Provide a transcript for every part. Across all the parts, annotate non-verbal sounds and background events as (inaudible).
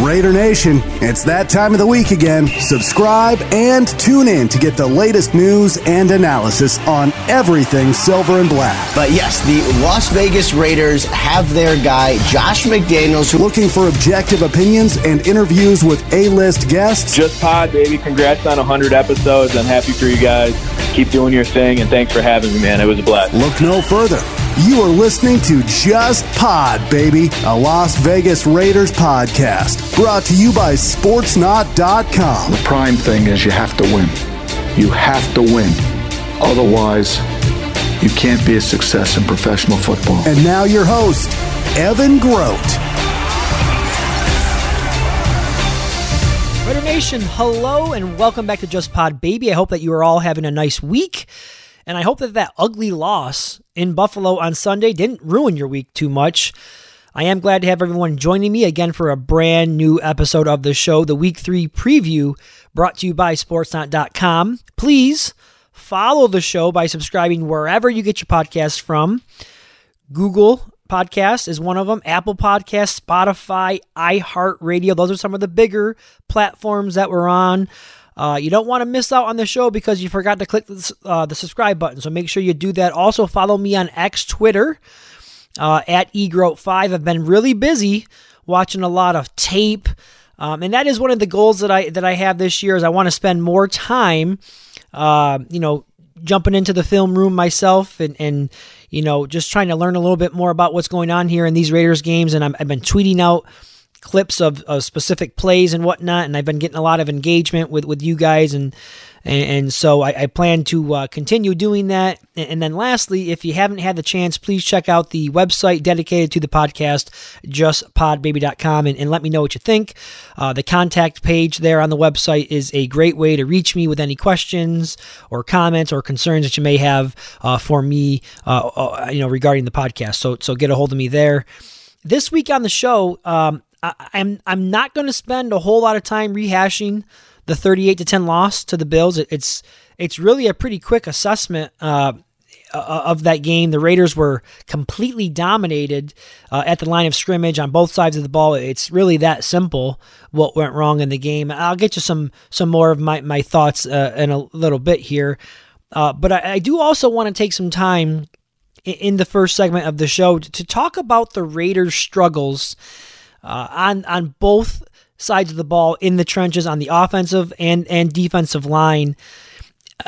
Raider Nation, it's that time of the week again. Subscribe and tune in to get the latest news and analysis on everything silver and black. But yes, the Las Vegas Raiders have their guy, Josh McDaniels. Who- Looking for objective opinions and interviews with A-list guests? Just Pod, baby. Congrats on 100 episodes. I'm happy for you guys. Keep doing your thing, and thanks for having me, man. It was a blast. Look no further. You are listening to Just Pod, baby, a Las Vegas Raiders podcast. Brought to you by Sportsnot.com. The prime thing is you have to win. You have to win. Otherwise, you can't be a success in professional football. And now your host, Evan Groat. Raider Nation, hello and welcome back to Just Pod Baby. I hope that you are all having a nice week. And I hope that that ugly loss in Buffalo on Sunday didn't ruin your week too much. I am glad to have everyone joining me again for a brand new episode of the show, the Week 3 preview brought to you by Sportsnot.com. Please follow the show by subscribing wherever you get your podcasts from. Google Podcast is one of them, Apple Podcast, Spotify, iHeartRadio. Those are some of the bigger platforms that we're on. Uh, you don't want to miss out on the show because you forgot to click the, uh, the subscribe button. So make sure you do that. Also, follow me on X Twitter uh, at eGroat5. I've been really busy watching a lot of tape. Um, and that is one of the goals that I that I have this year is I want to spend more time, uh, you know, jumping into the film room myself and, and you know just trying to learn a little bit more about what's going on here in these Raiders games. And i have been tweeting out clips of, of specific plays and whatnot, and I've been getting a lot of engagement with with you guys and. And, and so I, I, plan to uh, continue doing that. And, then lastly, if you haven't had the chance, please check out the website dedicated to the podcast, justpodbaby.com, and, and let me know what you think. Uh, the contact page there on the website is a great way to reach me with any questions or comments or concerns that you may have uh, for me, uh, uh, you know, regarding the podcast. So, so get a hold of me there. This week on the show, um, I, I'm I'm not going to spend a whole lot of time rehashing the 38 to 10 loss to the Bills. It's it's really a pretty quick assessment uh, of that game. The Raiders were completely dominated uh, at the line of scrimmage on both sides of the ball. It's really that simple. What went wrong in the game? I'll get you some some more of my my thoughts uh, in a little bit here. Uh, but I, I do also want to take some time in the first segment of the show to talk about the Raiders' struggles uh, on on both sides of the ball in the trenches on the offensive and and defensive line.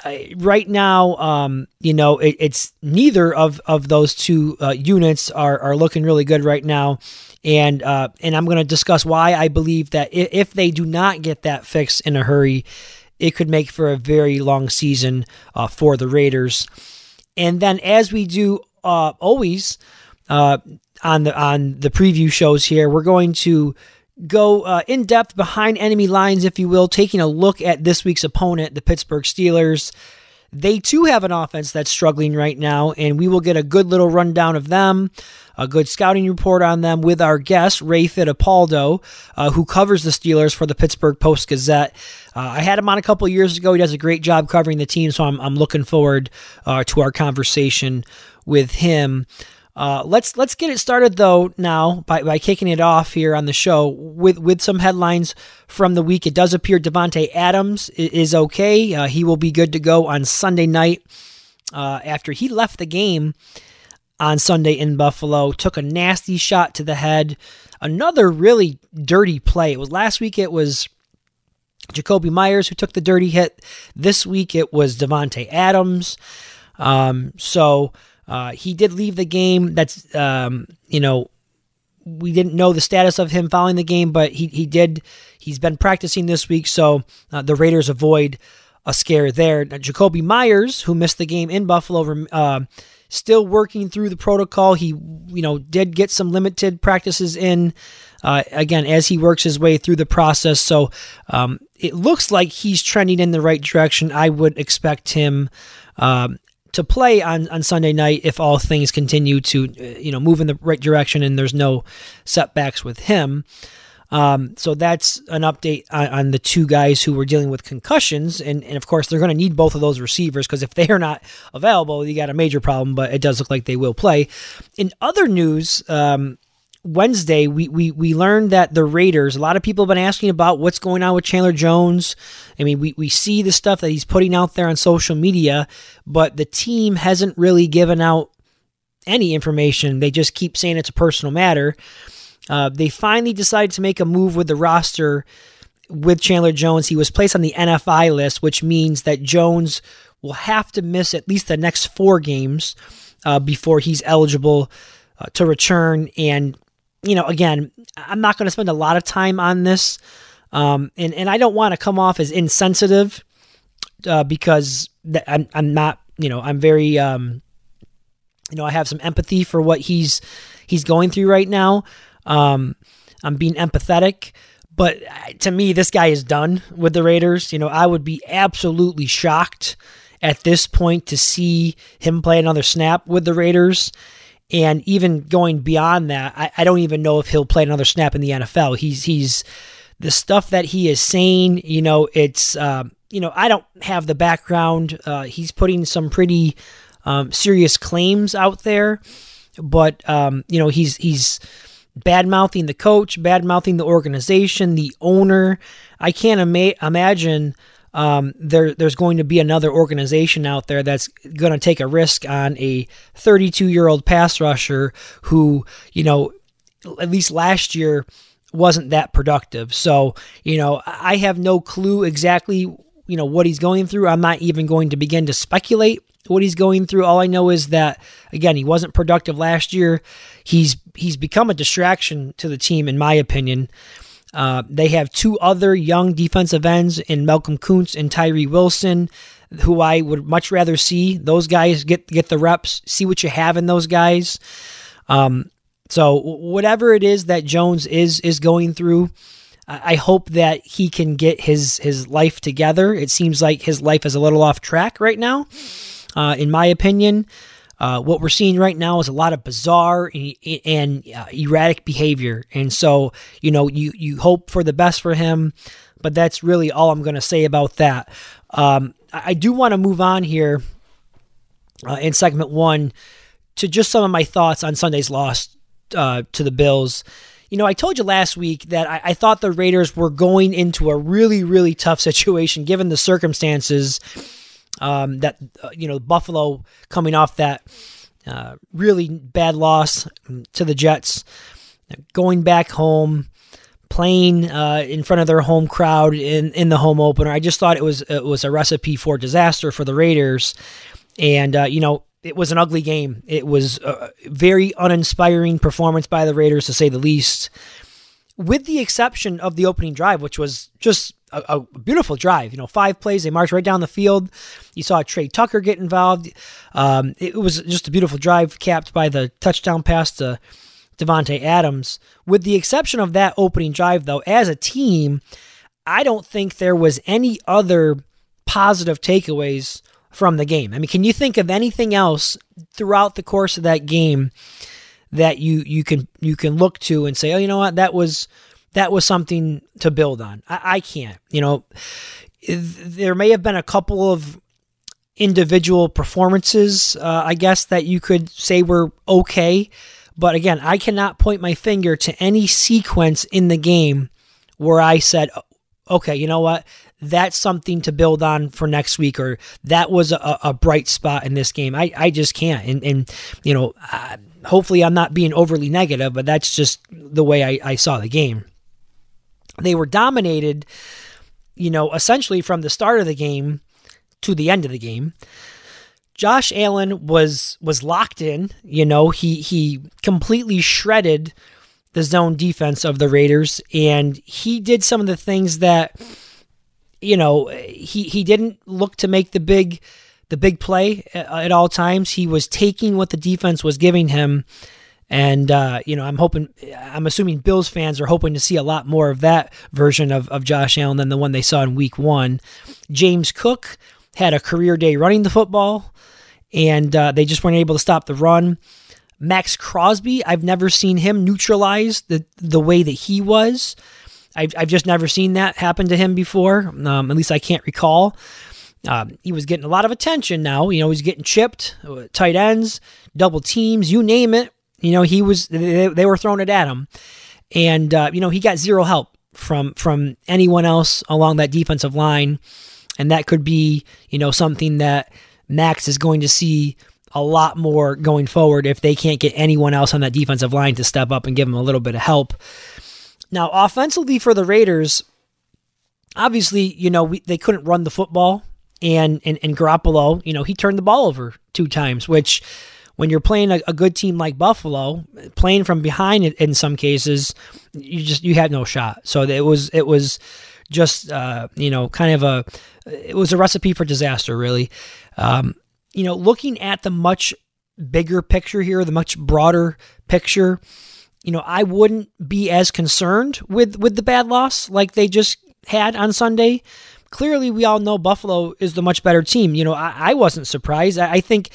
Uh, right now, um, you know, it, it's neither of, of those two uh, units are, are looking really good right now, and uh, and I'm going to discuss why I believe that if, they do not get that fixed in a hurry, it could make for a very long season uh, for the Raiders. And then, as we do uh, always uh, on the on the preview shows here, we're going to go uh, in depth behind enemy lines, if you will, taking a look at this week's opponent, the Pittsburgh Steelers. They too have an offense that's struggling right now, and we will get a good little rundown of them, a good scouting report on them with our guest, Ray Fittipaldo, uh, who covers the Steelers for the Pittsburgh Post Gazette. Uh, I had him on a couple years ago. He does a great job covering the team, so I'm, I'm looking forward uh, to our conversation with him. Uh, let's let's get it started though now by, by kicking it off here on the show with with some headlines from the week. It does appear Davante Adams is okay. Uh, he will be good to go on Sunday night uh, after he left the game on Sunday in Buffalo. Took a nasty shot to the head. Another really dirty play. It was last week. It was. Jakobi Meyers, who took the dirty hit. This week it was Davante Adams. Um, so uh, he did leave the game. That's um, you know we didn't know the status of him following the game, but he he did. He's been practicing this week, so uh, the Raiders avoid a scare there. Now, Jakobi Meyers, who missed the game in Buffalo, uh, still working through the protocol. He you know did get some limited practices in. Uh, again, as he works his way through the process, so um, it looks like he's trending in the right direction. I would expect him um, to play on, on Sunday night if all things continue to you know move in the right direction and there's no setbacks with him. Um, so that's an update on, on, the two guys who were dealing with concussions, and, and of course they're going to need both of those receivers because if (laughs) they are not available, you got a major problem. But it does look like they will play. In other news, um, Wednesday, we, we we learned that the Raiders. A lot of people have been asking about what's going on with Chandler Jones. I mean, we we see the stuff that he's putting out there on social media, but the team hasn't really given out any information. They just keep saying it's a personal matter. Uh, they finally decided to make a move with the roster with Chandler Jones. He was placed on the NFI list, which means that Jones will have to miss at least the next four games uh, before he's eligible uh, to return. And, you know, again, I'm not going to spend a lot of time on this. Um, and, and I don't want to come off as insensitive uh, because th- I'm, I'm not, you know, I'm very, um, you know, I have some empathy for what he's he's going through right now. Um, I'm being empathetic, but uh, to me, this guy is done with the Raiders. You know, I would be absolutely shocked at this point to see him play another snap with the Raiders. And even going beyond that, I, I don't even know if he'll play another snap in the NFL. He's he's the stuff that he is saying. You know, it's uh, you know I don't have the background. Uh, he's putting some pretty um, serious claims out there, but um, you know he's he's bad mouthing the coach, bad mouthing the organization, the owner. I can't ima- imagine um, there there's going to be another organization out there that's going to take a risk on a 32 year old pass rusher who you know at least last year wasn't that productive. So you know I have no clue exactly you know what he's going through. I'm not even going to begin to speculate what he's going through. All I know is that again, he wasn't productive last year. He's he's become a distraction to the team, in my opinion. Uh, they have two other young defensive ends in Malcolm Koonce and Tyree Wilson, who I would much rather see. Those guys get get the reps, see what you have in those guys. Um, so whatever it is that Jones is is going through, I hope that he can get his his life together. It seems like his life is a little off track right now, uh, in my opinion. Uh, what we're seeing right now is a lot of bizarre and, and uh, erratic behavior, and so you know you you hope for the best for him, but that's really all I'm going to say about that. Um, I, I, do want to move on here uh, in segment one to just some of my thoughts on Sunday's loss uh, to the Bills. You know, I told you last week that I, I thought the Raiders were going into a really, really tough situation given the circumstances um, that uh, you know Buffalo coming off that uh, really bad loss to the Jets, going back home, playing uh, in front of their home crowd in in the home opener. I just thought it was it was a recipe for disaster for the Raiders, and uh, you know it was an ugly game. It was a very uninspiring performance by the Raiders to say the least. With the exception of the opening drive, which was just a, a, beautiful drive. You know, five plays. They marched right down the field. You saw Tre Tucker get involved. Um, it was just a beautiful drive, capped by the touchdown pass to Davante Adams. With the exception of that opening drive, though, as a team, I don't think there was any other positive takeaways from the game. I mean, can you think of anything else throughout the course of that game that you you can you can look to and say, oh, you know what, that was that was something to build on. I, I can't. You know, there may have been a couple of individual performances, uh, I guess, that you could say were okay. But again, I cannot point my finger to any sequence in the game where I said, okay, you know what? That's something to build on for next week, or that was a, a bright spot in this game. I, I just can't. And, and you know, uh, hopefully I'm not being overly negative, but that's just the way I, I saw the game. They were dominated, you know, essentially from the start of the game to the end of the game. Josh Allen was was locked in, you know, he he completely shredded the zone defense of the Raiders and he did some of the things that you know, he he didn't look to make the big the big play at, at all times. He was taking what the defense was giving him and, uh, you know, I'm hoping, I'm assuming Bills fans are hoping to see a lot more of that version of, of Josh Allen than the one they saw in week one. James Cook had a career day running the football, and uh, they just weren't able to stop the run. Maxx Crosby, I've never seen him neutralize the, the way that he was. I've, I've just never seen that happen to him before. Um, at least I can't recall. Um, he was getting a lot of attention now. You know, he's getting chipped, uh, tight ends, double teams, you name it you know, he was they, they were throwing it at him, and uh, you know he got zero help from from anyone else along that defensive line, and that could be you know something that Max is going to see a lot more going forward if they can't get anyone else on that defensive line to step up and give them a little bit of help. Now, offensively for the Raiders, obviously, you know, we, they couldn't run the football, and, and, and Garoppolo, you know, he turned the ball over two times, which when you're playing a, a good team like Buffalo, playing from behind in, some cases, you just you had no shot. So it was it was just uh, you know kind of a it was a recipe for disaster, really. Um, you know, looking at the much bigger picture here, the much broader picture, you know, I wouldn't be as concerned with with the bad loss like they just had on Sunday. Clearly, we all know Buffalo is the much better team. You know, I, I wasn't surprised. I, I think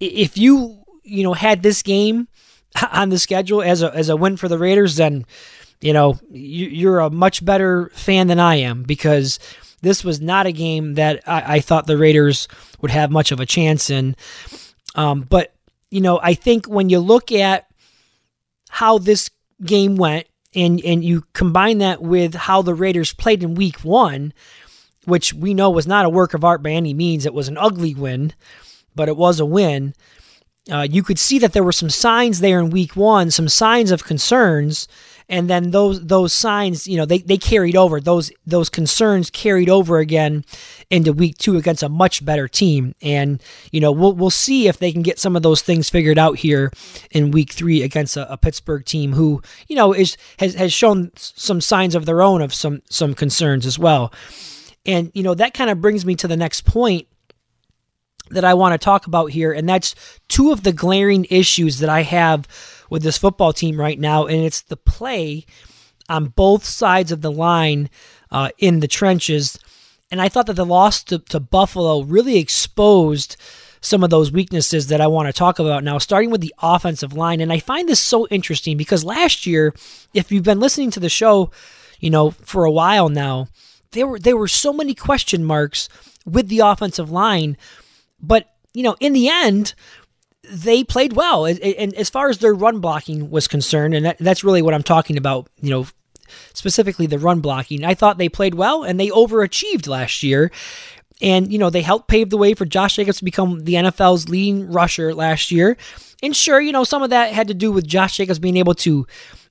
if you you know had this game (laughs) on the schedule as a as a win for the Raiders, then you know you, are a much better fan than I am because this was not a game that I, I thought the Raiders would have much of a chance in. Um, but you know, I think when you look at how this game went and and you combine that with how the Raiders played in week 1, which we know was not a work of art by any means, it was an ugly win, but it was a win. Uh, you could see that there were some signs there in week 1, some signs of concerns and then those those signs you know they, they carried over. Those those concerns carried over again into week two against a much better team. And you know we'll, we'll see if they can get some of those things figured out here in week three against a, a pittsburgh team who you know is has, has shown some signs of their own of some some concerns as well. And you know that kind of brings me to the next point that I want to talk about here, and that's two of the glaring issues that I have with this football team right now, and it's the play on both sides of the line uh, in the trenches. And I thought that the loss to, to Buffalo really exposed some of those weaknesses that I want to talk about now, starting with the offensive line. And I find this so interesting because last year, if you've been listening to the show, you know, for a while now, there were there were so many question marks with the offensive line. But, you know, in the end, they played well. And as far as their run blocking was concerned, and that's really what I'm talking about, you know, specifically the run blocking, I thought they played well and they overachieved last year. And, you know, they helped pave the way for Josh Jacobs to become the NFL's leading rusher last year. And sure, you know, some of that had to do with Josh Jacobs being able to, you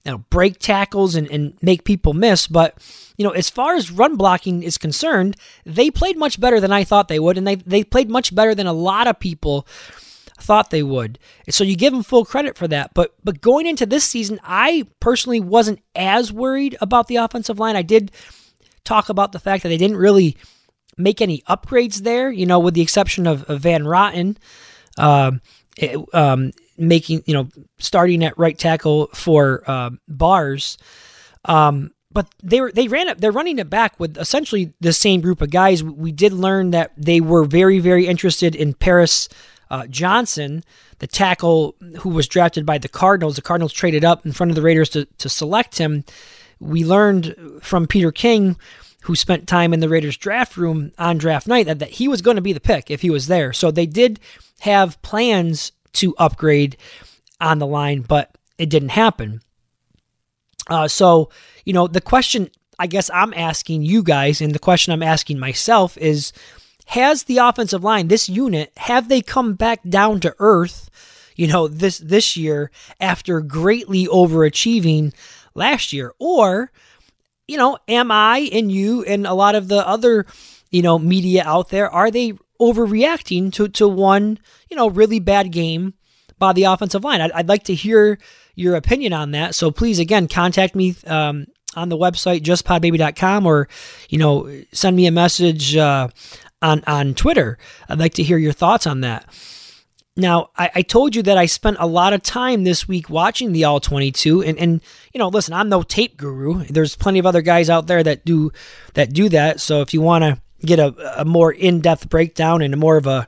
know, break tackles and, and make people miss. But, you know, as far as run blocking is concerned, they played much better than I thought they would. And they, they played much better than a lot of people thought they would. So you give them full credit for that. But but going into this season, I personally wasn't as worried about the offensive line. I did talk about the fact that they didn't really make any upgrades there, you know, with the exception of, of Van Rotten Uh, it, um, making you know starting at right tackle for uh, bars um, but they were they ran it they're running it back with essentially the same group of guys we did learn that they were very very interested in paris uh, Johnson, the tackle who was drafted by the Cardinals, the Cardinals traded up in front of the Raiders to, to select him. We learned from Peter King, who spent time in the Raiders draft room on draft night, that, that he was going to be the pick if he was there. So they did have plans to upgrade on the line, but it didn't happen. Uh, so, you know, the question I guess I'm asking you guys, and the question I'm asking myself is has the offensive line, this unit, have they come back down to earth, you know, this this year after greatly overachieving last year? Or, you know, am I and you and a lot of the other, you know, media out there, are they overreacting to, to one, you know, really bad game by the offensive line? I'd, I'd like to hear your opinion on that. So please, again, contact me um, on the website, justpodbaby.com, or, you know, send me a message uh, on, on Twitter. I'd like to hear your thoughts on that. Now, I, I, told you that I spent a lot of time this week watching the All 22, and, and you know, listen, I'm no tape guru. There's plenty of other guys out there that do that do that. So if you want to get a, a more in-depth breakdown and a more of a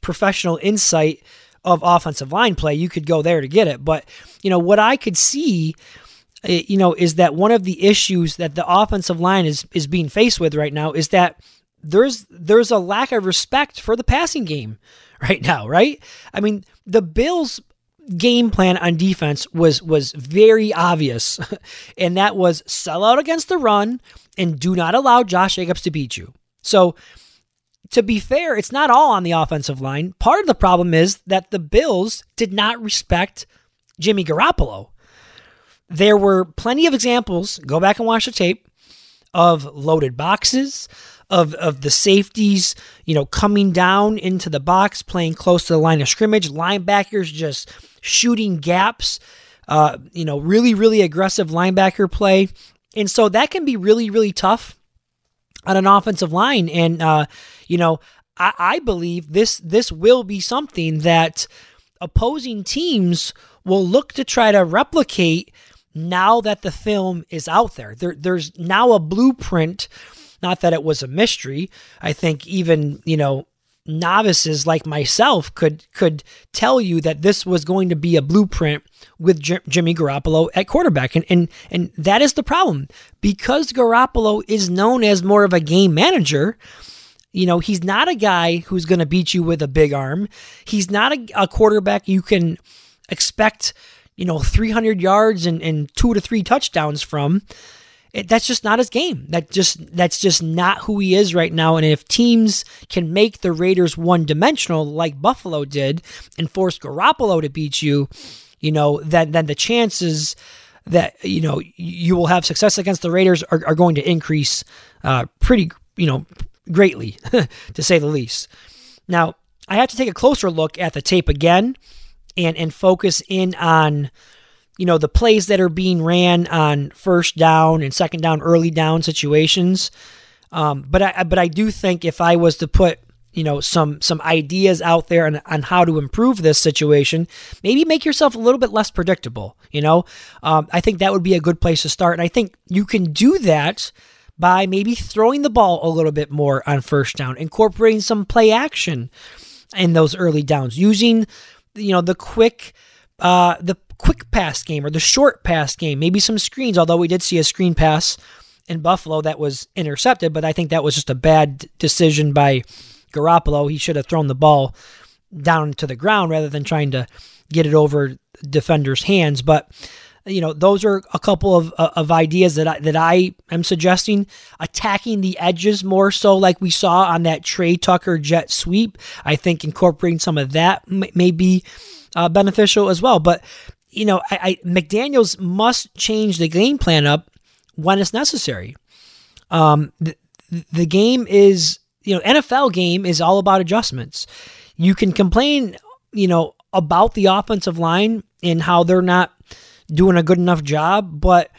professional insight of offensive line play, you could go there to get it. But you know what I could see, eh, you know, is that one of the issues that the offensive line is is being faced with right now is that there's there's a lack of respect for the passing game (laughs) right now, right? I mean, the Bills game plan on defense was was very obvious, (laughs) and that was sell out against the run and do not allow Josh Jacobs to beat you. So to be fair, it's not all on the offensive line. Part of the problem is that the Bills did not respect Jimmy Garoppolo. There were plenty of examples, go back and watch the tape, of loaded boxes, of of the safeties, you know, coming down into the box, playing close to the line of scrimmage, linebackers just shooting gaps, uh, you know, really, really aggressive linebacker play. And so that can be really, really tough on an offensive line. And uh, you know, I, I believe this this will be something that opposing teams will look to try to replicate now that the film is out there. there there's now a blueprint not that it was a mystery. I think even, you know, novices like myself could could tell you that this was going to be a blueprint with J- Jimmy Garoppolo at quarterback. And, and and that is the problem. Because Garoppolo is known as more of a game manager you know he's not a guy who's going to beat you with a big arm. He's not a, a quarterback you can expect you know 300 yards and, and two to three touchdowns from it, that's just not his game. That just that's just not who he is right now. And if teams can make the Raiders one dimensional like Buffalo did and force Garoppolo to beat you, you know, then then the chances that you know you will have success against the Raiders are, are going to increase uh, pretty you know greatly (laughs) to say the least. Now I have to take a closer look at the tape again and and focus in on you know, the plays that are being ran on first down and second down, early down situations. Um, but I but I do think if I was to put you know some some ideas out there on, on how to improve this situation, maybe make yourself a little bit less predictable. You know, um, I think that would be a good place to start, and I think you can do that by maybe throwing the ball a little bit more on first down, incorporating some play action in those early downs, using you know the quick uh, the quick pass game or the short pass game, maybe some screens, although we did see a screen pass in Buffalo that was intercepted, but I think that was just a bad decision by Garoppolo. He should have thrown the ball down to the ground rather than trying to get it over defenders' hands. But you know, those are a couple of uh, of ideas that I, that I am suggesting. Attacking the edges more so, like we saw on that Tre Tucker jet sweep. I think incorporating some of that may be uh, beneficial as well. But you know, I, I, McDaniels must change the game plan up when it's necessary. Um, the, the game is, you know, NFL game is all about adjustments. You can complain, you know, about the offensive line and how they're not doing a good enough job, but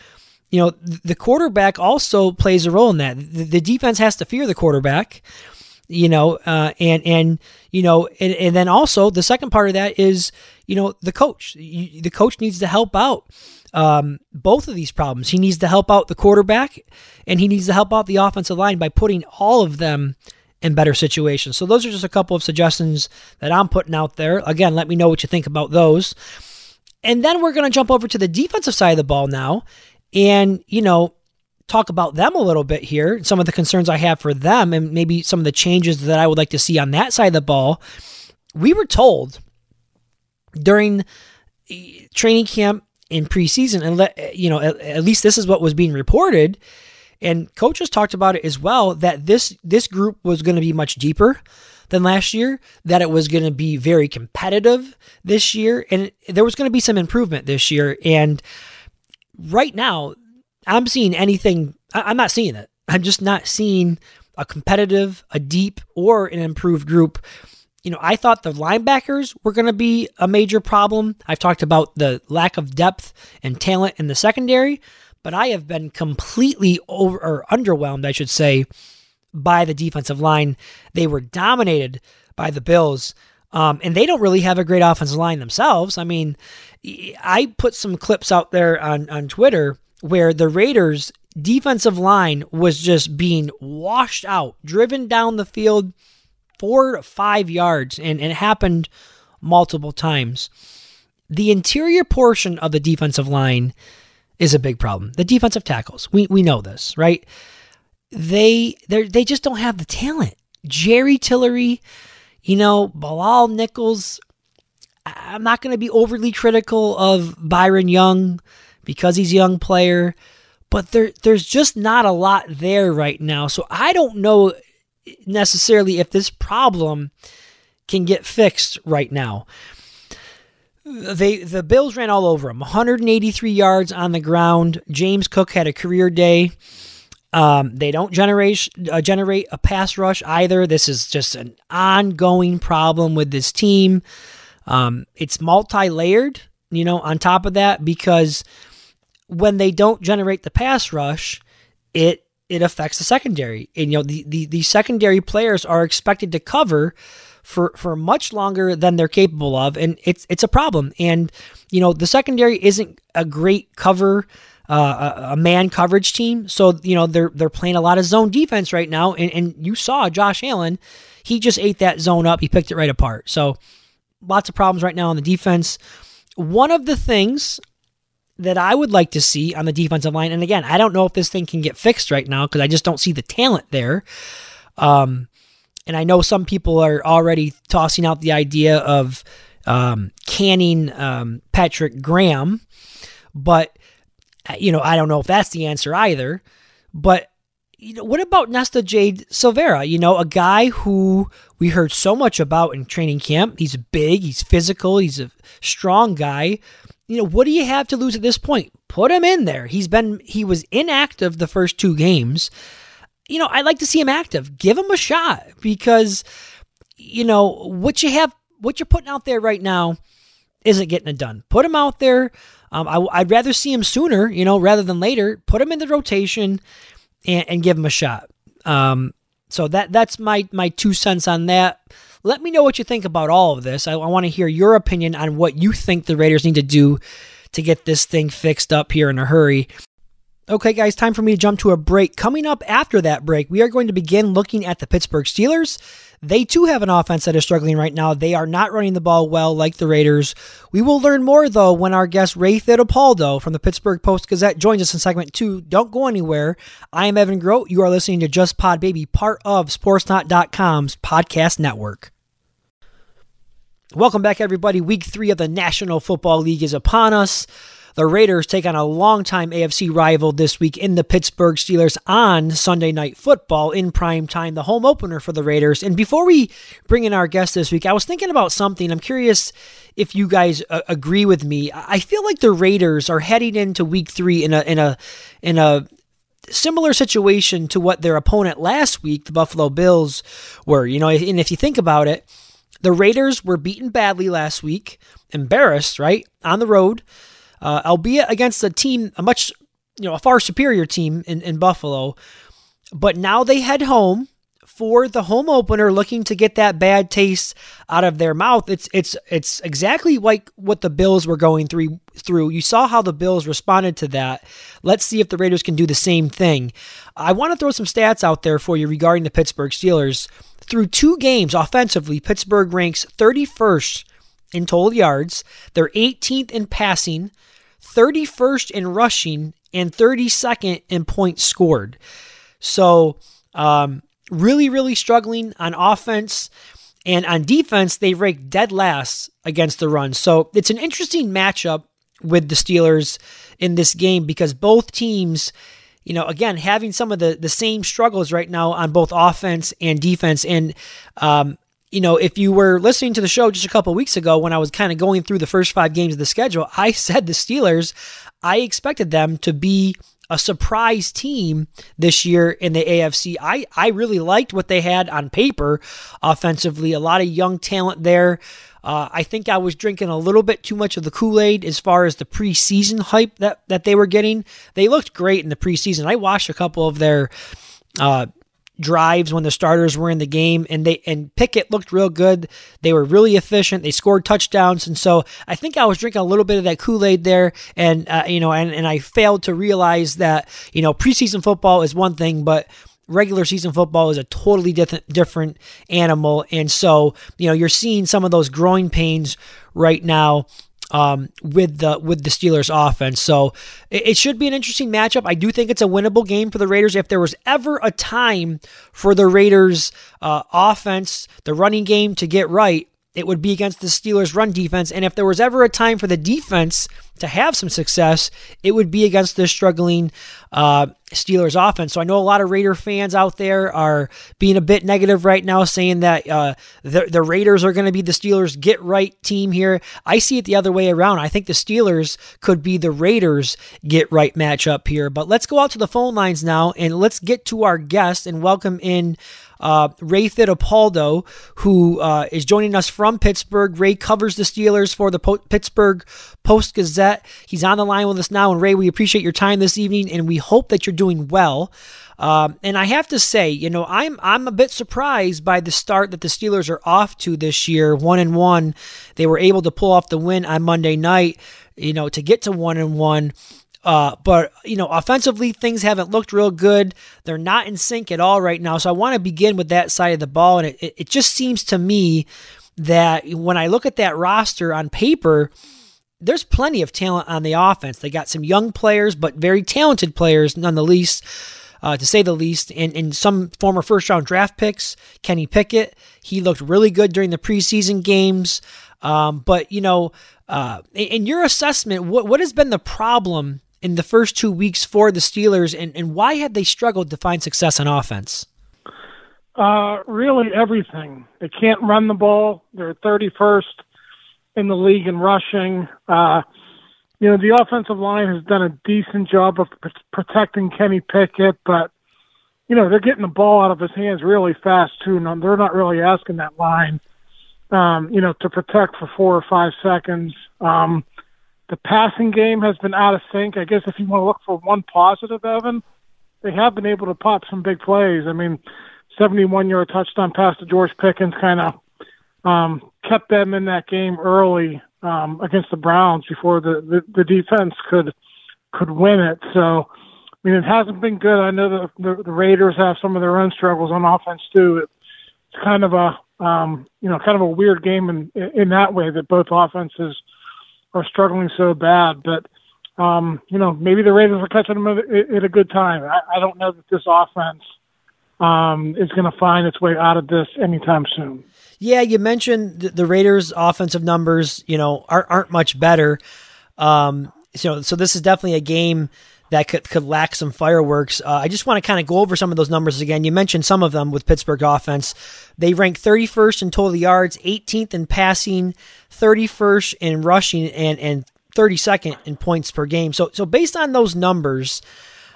you know, the quarterback also plays a role in that. The, the defense has to fear the quarterback you know, uh, and and you know, and, and then also the second part of that is you know the coach. You, the coach needs to help out um, both of these problems. He needs to help out the quarterback, and he needs to help out the offensive line by putting all of them in better situations. So those are just a couple of suggestions that I'm putting out there. Again, let me know what you think about those. And then we're going to jump over to the defensive side of the ball now. And, you know, talk about them a little bit here, some of the concerns I have for them, and maybe some of the changes that I would like to see on that side of the ball. We were told during eh, training camp in preseason, and let, you know, at, at least this is what was being reported, and coaches talked about it as well that this this group was going to be much deeper than last year, that it was going to be very competitive this year, and there was going to be some improvement this year. And right now, I'm seeing anything. I'm not seeing it. I'm just not seeing a competitive, a deep, or an improved group. You know, I thought the linebackers were going to be a major problem. I've talked about the lack of depth and talent in the secondary, but I have been completely over or underwhelmed, I should say, by the defensive line. They were dominated by the Bills. Um, and they don't really have a great offensive line themselves. I mean, I put some clips out there on, on Twitter where the Raiders' defensive line was just being washed out, driven down the field four to five yards, and, it happened multiple times. The interior portion of the defensive line is a big problem. The defensive tackles, we, we know this, right? They they they just don't have the talent. Jerry Tillery, you know, Bilal Nichols. I'm not going to be overly critical of Byron Young because he's a young player, but there there's just not a lot there right now. So I don't know necessarily if this problem can get fixed right now. They the Bills ran all over him. 183 yards on the ground. James Cook had a career day. Um, they don't generate uh, generate a pass rush either. This is just an ongoing problem with this team. Um, it's multi layered, you know. On top of that, because when they don't generate the pass rush, it it affects the secondary. And you know, the, the, the secondary players are expected to cover for for much longer than they're capable of, and it's it's a problem. And you know, the secondary isn't a great cover. Uh, a, man coverage team, so you know they're they're playing a lot of zone defense right now, and, and you saw Josh Allen, he just ate that zone up, he picked it right apart. So lots of problems right now on the defense. One of the things that I would like to see on the defensive line. And again, I don't know if this thing can get fixed right now because I just don't see the talent there. Um, and I know some people are already tossing out the idea of um, canning um, Patrick Graham, but you know I don't know if that's the answer either. But you know, what about Nesta Jade Silvera? You know, a guy who we heard so much about in training camp. He's big, he's physical, he's a strong guy you know, what do you have to lose at this point? Put him in there. He's been he was inactive the first two games. You know, I'd like to see him active. Give him a shot because you know, what you have what you're putting out there right now isn't getting it done. Put him out there. Um, I, would rather see him sooner, you know, rather than later. Put him in the rotation and, and give him a shot. Um, so that that's my my two cents on that. Let me know what you think about all of this. I, I want to hear your opinion on what you think the Raiders need to do to get this thing fixed up here in a hurry. Okay, guys, time for me to jump to a break. Coming up after that break, we are going to begin looking at the Pittsburgh Steelers. They too have an offense that is struggling right now. They are not running the ball well like the Raiders. We will learn more, though, when our guest Ray Fittipaldo from the Pittsburgh Post Gazette joins us in segment two. Don't go anywhere. I am Evan Groat. You are listening to Just Pod Baby, part of Sportsnot.com's podcast network. Welcome back, everybody. Week three of the National Football League is upon us. The Raiders take on a longtime AFC rival this week in the Pittsburgh Steelers on Sunday Night Football in prime time, the home opener for the Raiders. And before we bring in our guest this week, I was thinking about something. I'm curious if you guys uh, agree with me. I feel like the Raiders are heading into Week three in a in a in a similar situation to what their opponent last week, the Buffalo Bills, were. You know, and if you think about it the Raiders were beaten badly last week, embarrassed, right, on the road, uh, albeit against a team, a much, you know, a far superior team in, in Buffalo. But now they head home for the home opener looking to get that bad taste out of their mouth. It's it's it's exactly like what the Bills were going through through. You saw how the Bills responded to that. Let's see if the Raiders can do the same thing. I want to throw some stats out there for you regarding the Pittsburgh Steelers. Through two games offensively, Pittsburgh ranks 31st in total yards. They're 18th in passing, 31st in rushing, and 32nd in points scored. So, um, really, really struggling on offense. And on defense, they rank dead last against the run. So it's an interesting matchup with the Steelers in this game because both teams you know, again, having some of the the same struggles right now on both offense and defense. And um, you know, if you were listening to the show just a couple weeks ago when I was kind of going through the first five games of the schedule, I (laughs) said the Steelers, I expected them to be a surprise team this year in the AFC. I, I really liked what they had on paper offensively. A lot of young talent there. Uh, I think I was drinking a little bit too much of the Kool Aid as far as the preseason hype that, that they were getting. They looked great in the preseason. I watched a couple of their uh, drives when the starters were in the game, and they and Pickett looked real good. They were really efficient. They scored touchdowns, and so I think I was drinking a little bit of that Kool Aid there, and uh, you know, and and I failed to realize that you know preseason football is one thing, but regular season football is a totally different different animal and so you know you're seeing some of those growing pains right now um, with the with the Steelers offense. So it, it, should be an interesting matchup. I do think it's a winnable game for the Raiders. If there was ever a time for the Raiders uh, offense, the running game to get right, it would be against the Steelers' run defense. And if there was ever a time for the defense to have some success, it would be against the struggling uh, Steelers offense. So I know a lot of Raider fans out there are being a bit negative right now, saying that uh, the, the Raiders are going to be the Steelers' get right team here. I see it the other way around. I think the Steelers could be the Raiders' get right matchup here. But let's go out to the phone lines now and let's get to our guest and welcome in uh, Ray Fittipaldo, who uh, is joining us from Pittsburgh. Ray covers the Steelers for the po- Pittsburgh Post Gazette. He's on the line with us now. And Ray, we appreciate your time this evening, and we hope that you're doing well. Um, and I have to say, you know, I'm I'm a bit surprised by the start that the Steelers are off to this year. One and one, they were able to pull off the win on Monday night. You know, to get to one and one. Uh, but you know, offensively, things haven't looked real good. They're not in sync at all right now. So I want to begin with that side of the ball, and it, it just seems to me that when I look at that roster on paper, there's plenty of talent on the offense. They got some young players, but very talented players nonetheless. Uh, to say the least, and, and some former first round draft picks. Kenny Pickett, he looked really good during the preseason games. Um, but, you know, uh, in your assessment, what, what has been the problem in the first two weeks for the Steelers, and, and why had they struggled to find success on offense? Uh, really, everything. They can't run the ball. They're 31st in the league in rushing. Uh, you know, the offensive line has done a decent job of pr- protecting Kenny Pickett, but you know they're getting the ball out of his hands really fast too. And they're not really asking that line, um, you know, to protect for four or five seconds. Um, the passing game has been out of sync. I guess if you want to look for one positive, Evan, they have been able to pop some big plays. I mean, 71 yard touchdown pass to George Pickens kind of um, kept them in that game early um, against the Browns before the, the, the defense could could win it. So, I mean, it hasn't been good. I know the, the, the Raiders have some of their own struggles on offense too. It, it's kind of a um, you know kind of a weird game in in that way that both offenses are struggling so bad. But um, you know, maybe the Raiders are catching them at, a good time. I, I don't know that this offense um, is going to find its way out of this anytime soon. Yeah, you mentioned the, the Raiders' offensive numbers. You know, aren't, aren't much better. Um, so, so this is definitely a game that could, could lack some fireworks. Uh, I just want to kind of go over some of those numbers again. You mentioned some of them with Pittsburgh offense. They rank 31st in total yards, 18th in passing, 31st in rushing, and and 32nd in points per game. So so based on those numbers,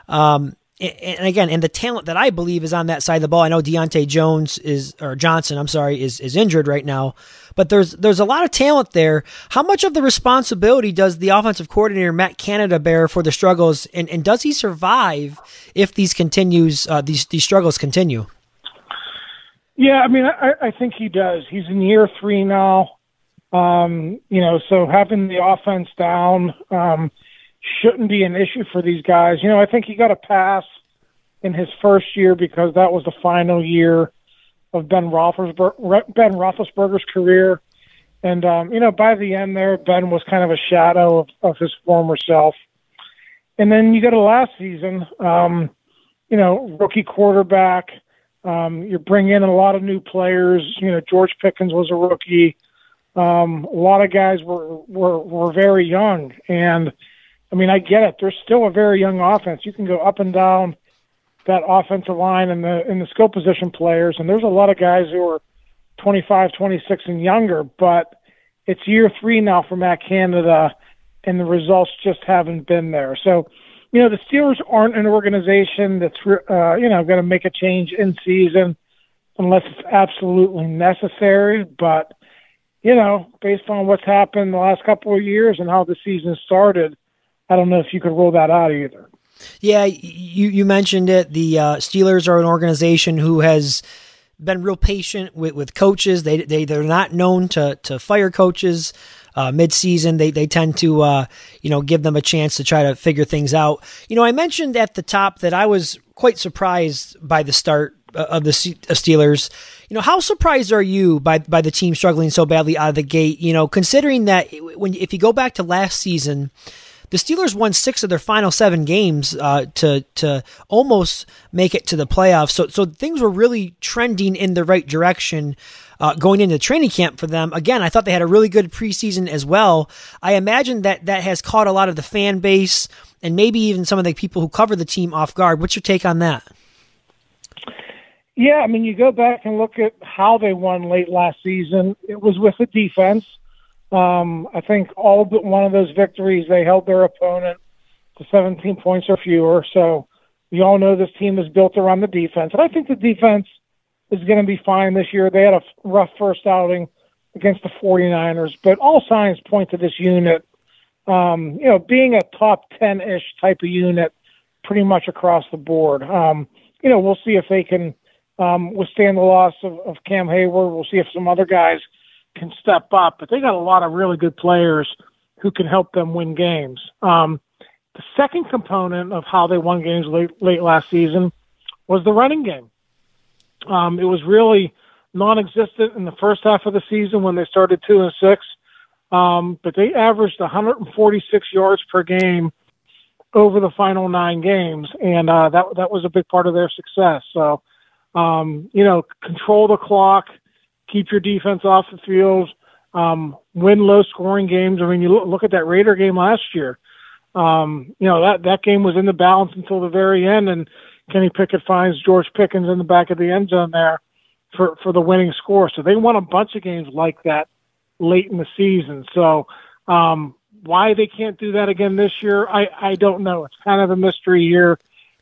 um, and again, and the talent that I believe is on that side of the ball. I know Diontae Jones is or Johnson, I'm sorry, is is injured right now, but there's there's a lot of talent there. How much of the responsibility does the offensive coordinator Matt Canada bear for the struggles, and, and does he survive if these continues uh, these these struggles continue? Yeah, I mean, I, I think he does. He's in year three now. Um, you know, so having the offense down. Um, shouldn't be an issue for these guys. You know, I think he got a pass in his first year because that was the final year of Ben Ben Roethlisberger's career. And um, you know, by the end there, Ben was kind of a shadow of, of his former self. And then you go to last season, um, you know, rookie quarterback. Um, you bring in a lot of new players. You know, George Pickens was a rookie. Um, a lot of guys were were were very young, and I mean, I get it. There's still a very young offense. You can go up and down that offensive line and the in the skill position players, and there's a lot of guys who are 25, 26 and younger. But it's year three now for Matt Canada, and the results just haven't been there. So, you know, the Steelers aren't an organization that's uh, you know going to make a change in season unless it's absolutely necessary. But you know, based on what's happened the last couple of years and how the season started I don't know if you could rule that out either. Yeah, you you mentioned it. The uh, Steelers are an organization who has been real patient with, with coaches. They they they're not known to to fire coaches uh, midseason. They they tend to uh, you know give them a chance to try to figure things out. You know, I mentioned at the top that I was quite surprised by the start uh, of the Steelers. You know, how surprised are you by by the team struggling so badly out of the gate? You know, considering that when if you go back to last season the Steelers won six of their final seven games uh, to to almost make it to the playoffs. So so things were really trending in the right direction. Uh, going into training camp for them. Again, I thought they had a really good preseason as well. I imagine that that has caught a lot of the fan base and maybe even some of the people who cover the team off guard. What's your take on that? Yeah, I mean, you go back and look at how they won late last season. It was with the defense. Um, I think all but one of those victories, they held their opponent to 17 points or fewer. So we all know this team is built around the defense. And I think the defense is going to be fine this year. They had a rough first outing against the 49ers, but all signs point to this unit, um, you know, being a top 10 ish type of unit pretty much across the board. Um, you know, we'll see if they can um, withstand the loss of, of Cam Heyward. We'll see if some other guys can step up, but they got a lot of really good players who can help them win games. Um, the second component of how they won games late, late last season was the running game. Um, it was really non-existent in the first half of the season when they started two and six, um, but they averaged 146 yards per game over the final nine games, and uh, that that was a big part of their success. So um, you know, control the clock, keep your defense off the field, um, win low scoring games. I mean, you look, at that Raider game last year. Um, you know, that, that game was in the balance until the very end and Kenny Pickett finds George Pickens in the back of the end zone there for, for the winning score. So they won a bunch of games like that late in the season. So, um, why they can't do that again this year, I, I don't know. It's kind of a mystery here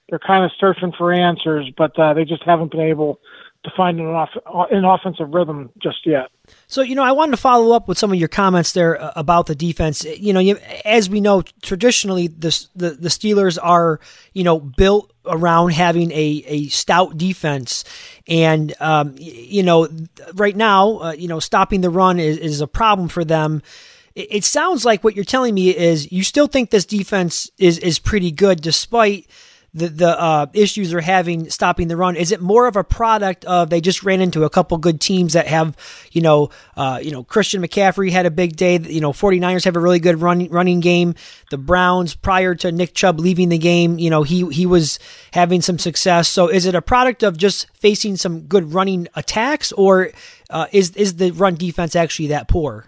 they're kind of searching for answers, but uh, they just haven't been able to find an, off- an offensive rhythm just yet. So, you know, I wanted to follow up with some of your comments there uh, about the defense. You know, you, as we know, traditionally the, the, the Steelers are, you know, built around having a, a stout defense. And, um, you know, right now, uh, you know, stopping the run is, is a problem for them. It, it sounds like what you're telling me is you still think this defense is, is pretty good despite – the the uh, issues they're having stopping the run? Is it more of a product of they just ran into a couple good teams that have, you know, uh, you know, Christian McCaffrey had a big day. You know, 49ers have a really good running running game. The Browns, prior to Nick Chubb leaving the game, you know, he he was having some success. So is it a product of just facing some good running attacks, or uh, is is the run defense actually that poor?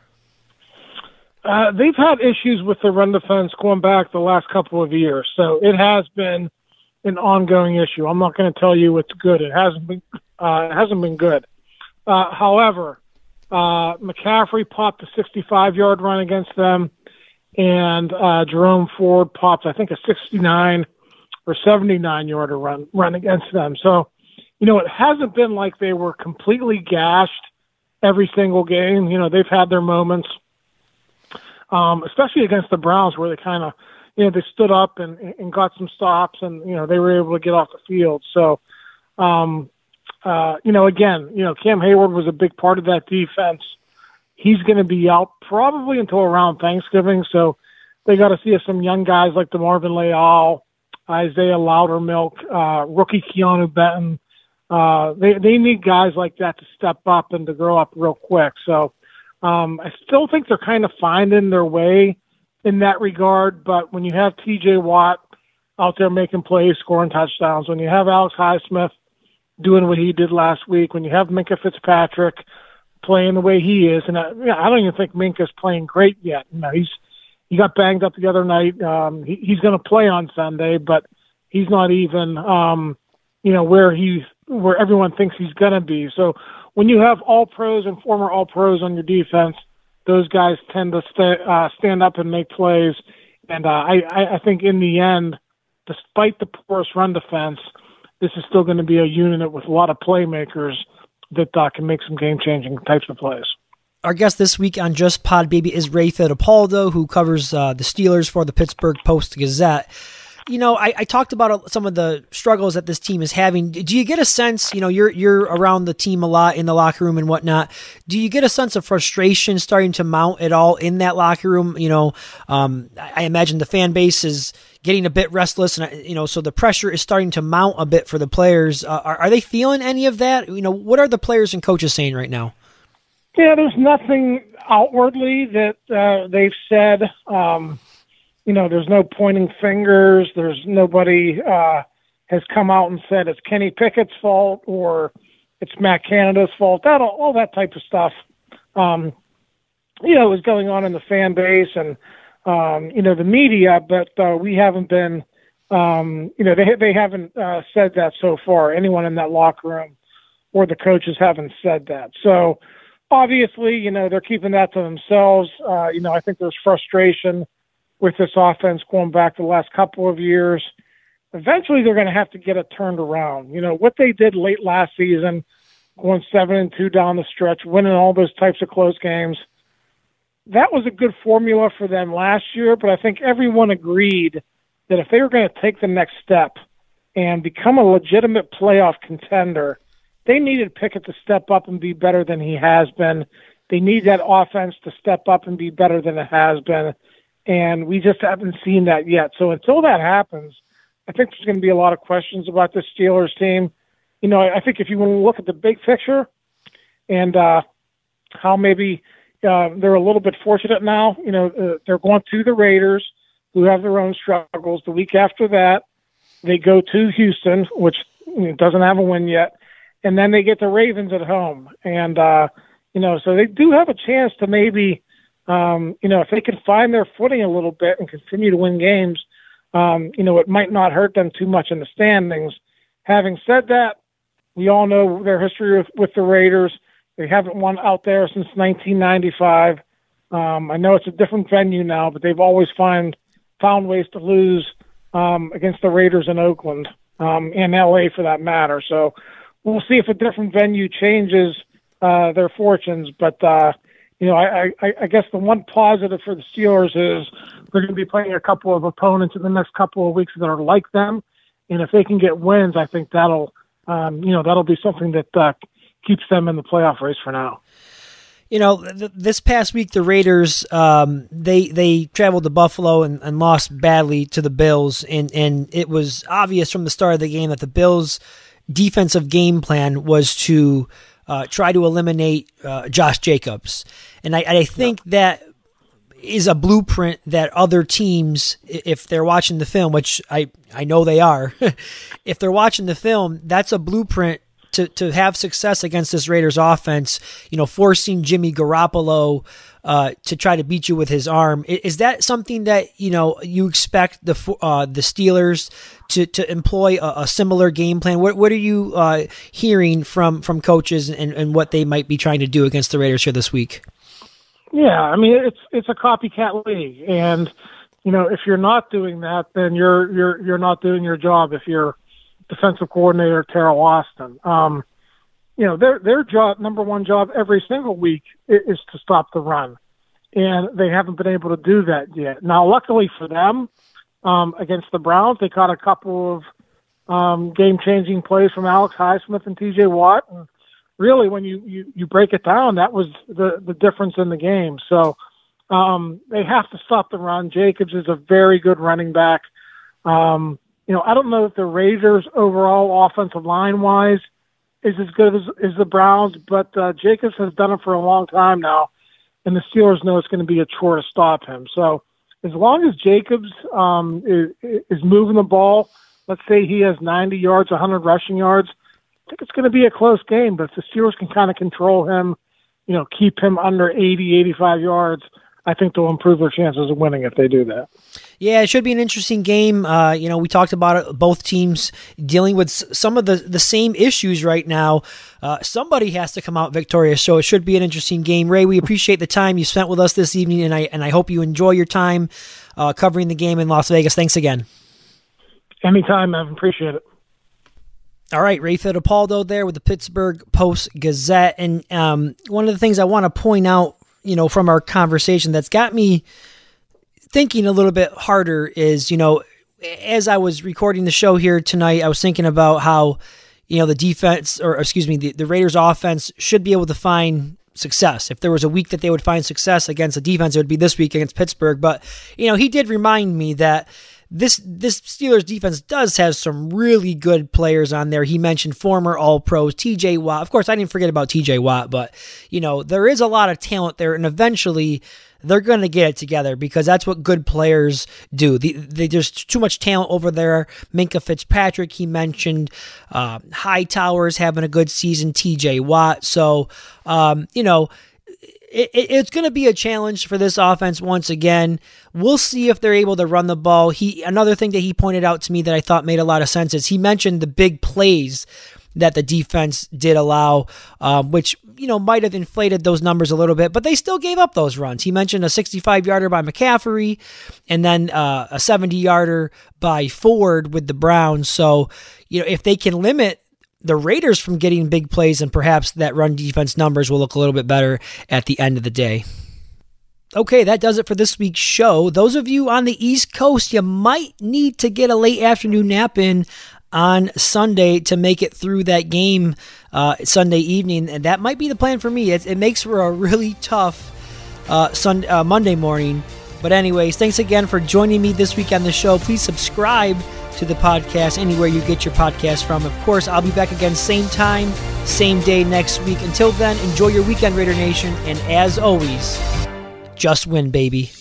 Uh, they've had issues with the run defense going back the last couple of years, so it has been an ongoing issue. I'm not going to tell you it's good. It hasn't been uh, it hasn't been good. Uh, however, uh, McCaffrey popped a 65 yard run against them, and uh, Jerome Ford popped I think a 69 or 79 yard run run against them. So, you know, it hasn't been like they were completely gashed every single game. You know, they've had their moments, um, especially against the Browns where they kind of you know, they stood up and, and got some stops and, you know, they were able to get off the field. So, um, uh, you know, again, you know, Cam Heyward was a big part of that defense. He's going to be out probably until around Thanksgiving. So they got to see if some young guys like DeMarvin Leal, Isaiah Loudermilk, uh, rookie Keanu Benton, uh, they, they need guys like that to step up and to grow up real quick. So, um, I still think they're kind of finding their way in that regard. But when you have T.J. Watt out there making plays, scoring touchdowns, when you have Alex Highsmith doing what he did last week, when you have Minkah Fitzpatrick playing the way he is, and I, I don't even think Minkah's playing great yet. You know, he's he got banged up the other night. Um, he, he's going to play on Sunday, but he's not even um, you know where he's where everyone thinks he's going to be. So when you have all pros and former all pros on your defense those guys tend to st- uh, stand up and make plays. And uh, I, I think in the end, despite the porous run defense, this is still going to be a unit with a lot of playmakers that uh, can make some game changing types of plays. Our guest this week on Just Pod Baby is Ray Fittipaldo, who covers uh, the Steelers for the Pittsburgh Post Gazette you know, I, I, talked about some of the struggles that this team is having. Do you get a sense, you know, you're you're around the team a lot in the locker room and whatnot. Do you get a sense of frustration starting to mount at all in that locker room? You know, um, I imagine the fan base is getting a bit restless, and you know, so the pressure is starting to mount a bit for the players. Uh, are, are they feeling any of that? You know, what are the players and coaches saying right now? Yeah, there's nothing outwardly that uh, they've said. Um, you know, there's no pointing fingers. There's nobody uh, has come out and said it's Kenny Pickett's fault or it's Matt Canada's fault. That all, all that type of stuff, um, you know, is going on in the fan base and um, you know the media. But uh, we haven't been, um, you know, they they haven't uh, said that so far. Anyone in that locker room or the coaches haven't said that. So obviously, you know, they're keeping that to themselves. Uh, you know, I think there's frustration with this offense going back the last couple of years. Eventually, they're going to have to get it turned around. You know, what they did late last season, going seven and two down the stretch, winning all those types of close games, that was a good formula for them last year. But I think everyone agreed that if they were going to take the next step and become a legitimate playoff contender, they needed Pickett to step up and be better than he has been. They need that offense to step up and be better than it has been. And we just haven't seen that yet. So until that happens, I think there's going to be a lot of questions about the Steelers team. You know, I think if you want to look at the big picture and uh, how maybe uh, they're a little bit fortunate now, you know, uh, they're going to the Raiders, who have their own struggles. The week after that, they go to Houston, which you know, doesn't have a win yet, and then they get the Ravens at home. And uh, you know, so they do have a chance to maybe, um, you know, if they can find their footing a little bit and continue to win games, um, you know, it might not hurt them too much in the standings. Having said that, we all know their history with, with the Raiders. They haven't won out there since 1995. Um, I know it's a different venue now, but they've always find found ways to lose um, against the Raiders in Oakland um, and LA for that matter. So we'll see if a different venue changes uh, their fortunes. But uh, you know, I, I, I guess the one positive for the Steelers is they're going to be playing a couple of opponents in the next couple of weeks that are like them, and if they can get wins, I think that'll, um, you know, that'll be something that uh, keeps them in the playoff race for now. You know, th- this past week the Raiders um, they they traveled to Buffalo and, and lost badly to the Bills, and and it was obvious from the start of the game that the Bills' defensive game plan was to uh, try to eliminate uh, Josh Jacobs, and I, I think that is a blueprint that other teams, if they're watching the film, which I, I know they are, (laughs) if they're watching the film, that's a blueprint to, to have success against this Raiders offense, you know, forcing Jimmy Garoppolo uh, to try to beat you with his arm. Is that something that, you know, you expect the uh, the Steelers to, to employ a, a, similar game plan? What, what are you uh, hearing from, from coaches and, and what they might be trying to do against the Raiders here this week? Yeah, I mean it's it's a copycat league, and you know if you're not doing that, then you're you're you're not doing your job. If you're defensive coordinator Teryl Austin, um, you know their their job, number one job every single week is to stop the run, and they haven't been able to do that yet. Now, luckily for them, um, against the Browns, they caught a couple of um, game-changing plays from Alex Highsmith and T.J. Watt, and really, when you, you, you break it down, that was the, the difference in the game. So um, they have to stop the run. Jacobs is a very good running back. Um, you know, I don't know if the Raiders overall offensive line wise is as good as, as the Browns, but uh, Jacobs has done it for a long time now, and the Steelers know it's going to be a chore to stop him. So as long as Jacobs um, is, is moving the ball, let's say he has 90 yards, 100 rushing yards, I think it's going to be a close game, but if the Steelers can kind of control him, you know, keep him under 80, 85 yards, I think they'll improve their chances of winning if they do that. Yeah, it should be an interesting game. Uh, you know, we talked about it, both teams dealing with some of the, the same issues right now. Uh, somebody has to come out victorious, so it should be an interesting game. Ray, we appreciate the time you spent with us this evening, and I and I hope you enjoy your time uh, covering the game in Las Vegas. Thanks again. Anytime, I appreciate it. All right, Ray Fittipaldo there with the Pittsburgh Post Gazette. And um, one of the things I want to point out, you know, from our conversation that's got me thinking a little bit harder is, you know, as I was recording the show here tonight, I was thinking about how, you know, the defense, or excuse me, the, the Raiders offense should be able to find success. If there was a week that they would find success against a defense, it would be this week against Pittsburgh. But, you know, he did remind me that this this Steelers defense does have some really good players on there. He mentioned former All Pros, TJ Watt. Of course, I didn't forget about TJ Watt, but you know there is a lot of talent there, and eventually they're going to get it together because that's what good players do. The, they, there's too much talent over there. Minkah Fitzpatrick, he mentioned. Uh, Hightower's having a good season. TJ Watt. So, um, you know, it, it's going to be a challenge for this offense once again. We'll see if they're able to run the ball. He another thing that he pointed out to me that I thought made a lot of sense is he mentioned the big plays that the defense did allow, um, which you know might have inflated those numbers a little bit, but they still gave up those runs. He mentioned a 65 yarder by McCaffrey, and then uh, a 70 yarder by Ford with the Browns. So you know if they can limit the Raiders from getting big plays, and perhaps that run defense numbers will look a little bit better at the end of the day. Okay, that does it for this week's show. Those of you on the East Coast, you might need to get a late afternoon nap in on Sunday to make it through that game uh, Sunday evening, and that might be the plan for me. It, it makes for a really tough uh, Sunday, uh, Monday morning. But anyways, thanks again for joining me this week on the show. Please subscribe to the podcast anywhere you get your podcast from. Of course, I'll be back again same time, same day next week. Until then, enjoy your weekend, Raider Nation, and as always, just win, baby.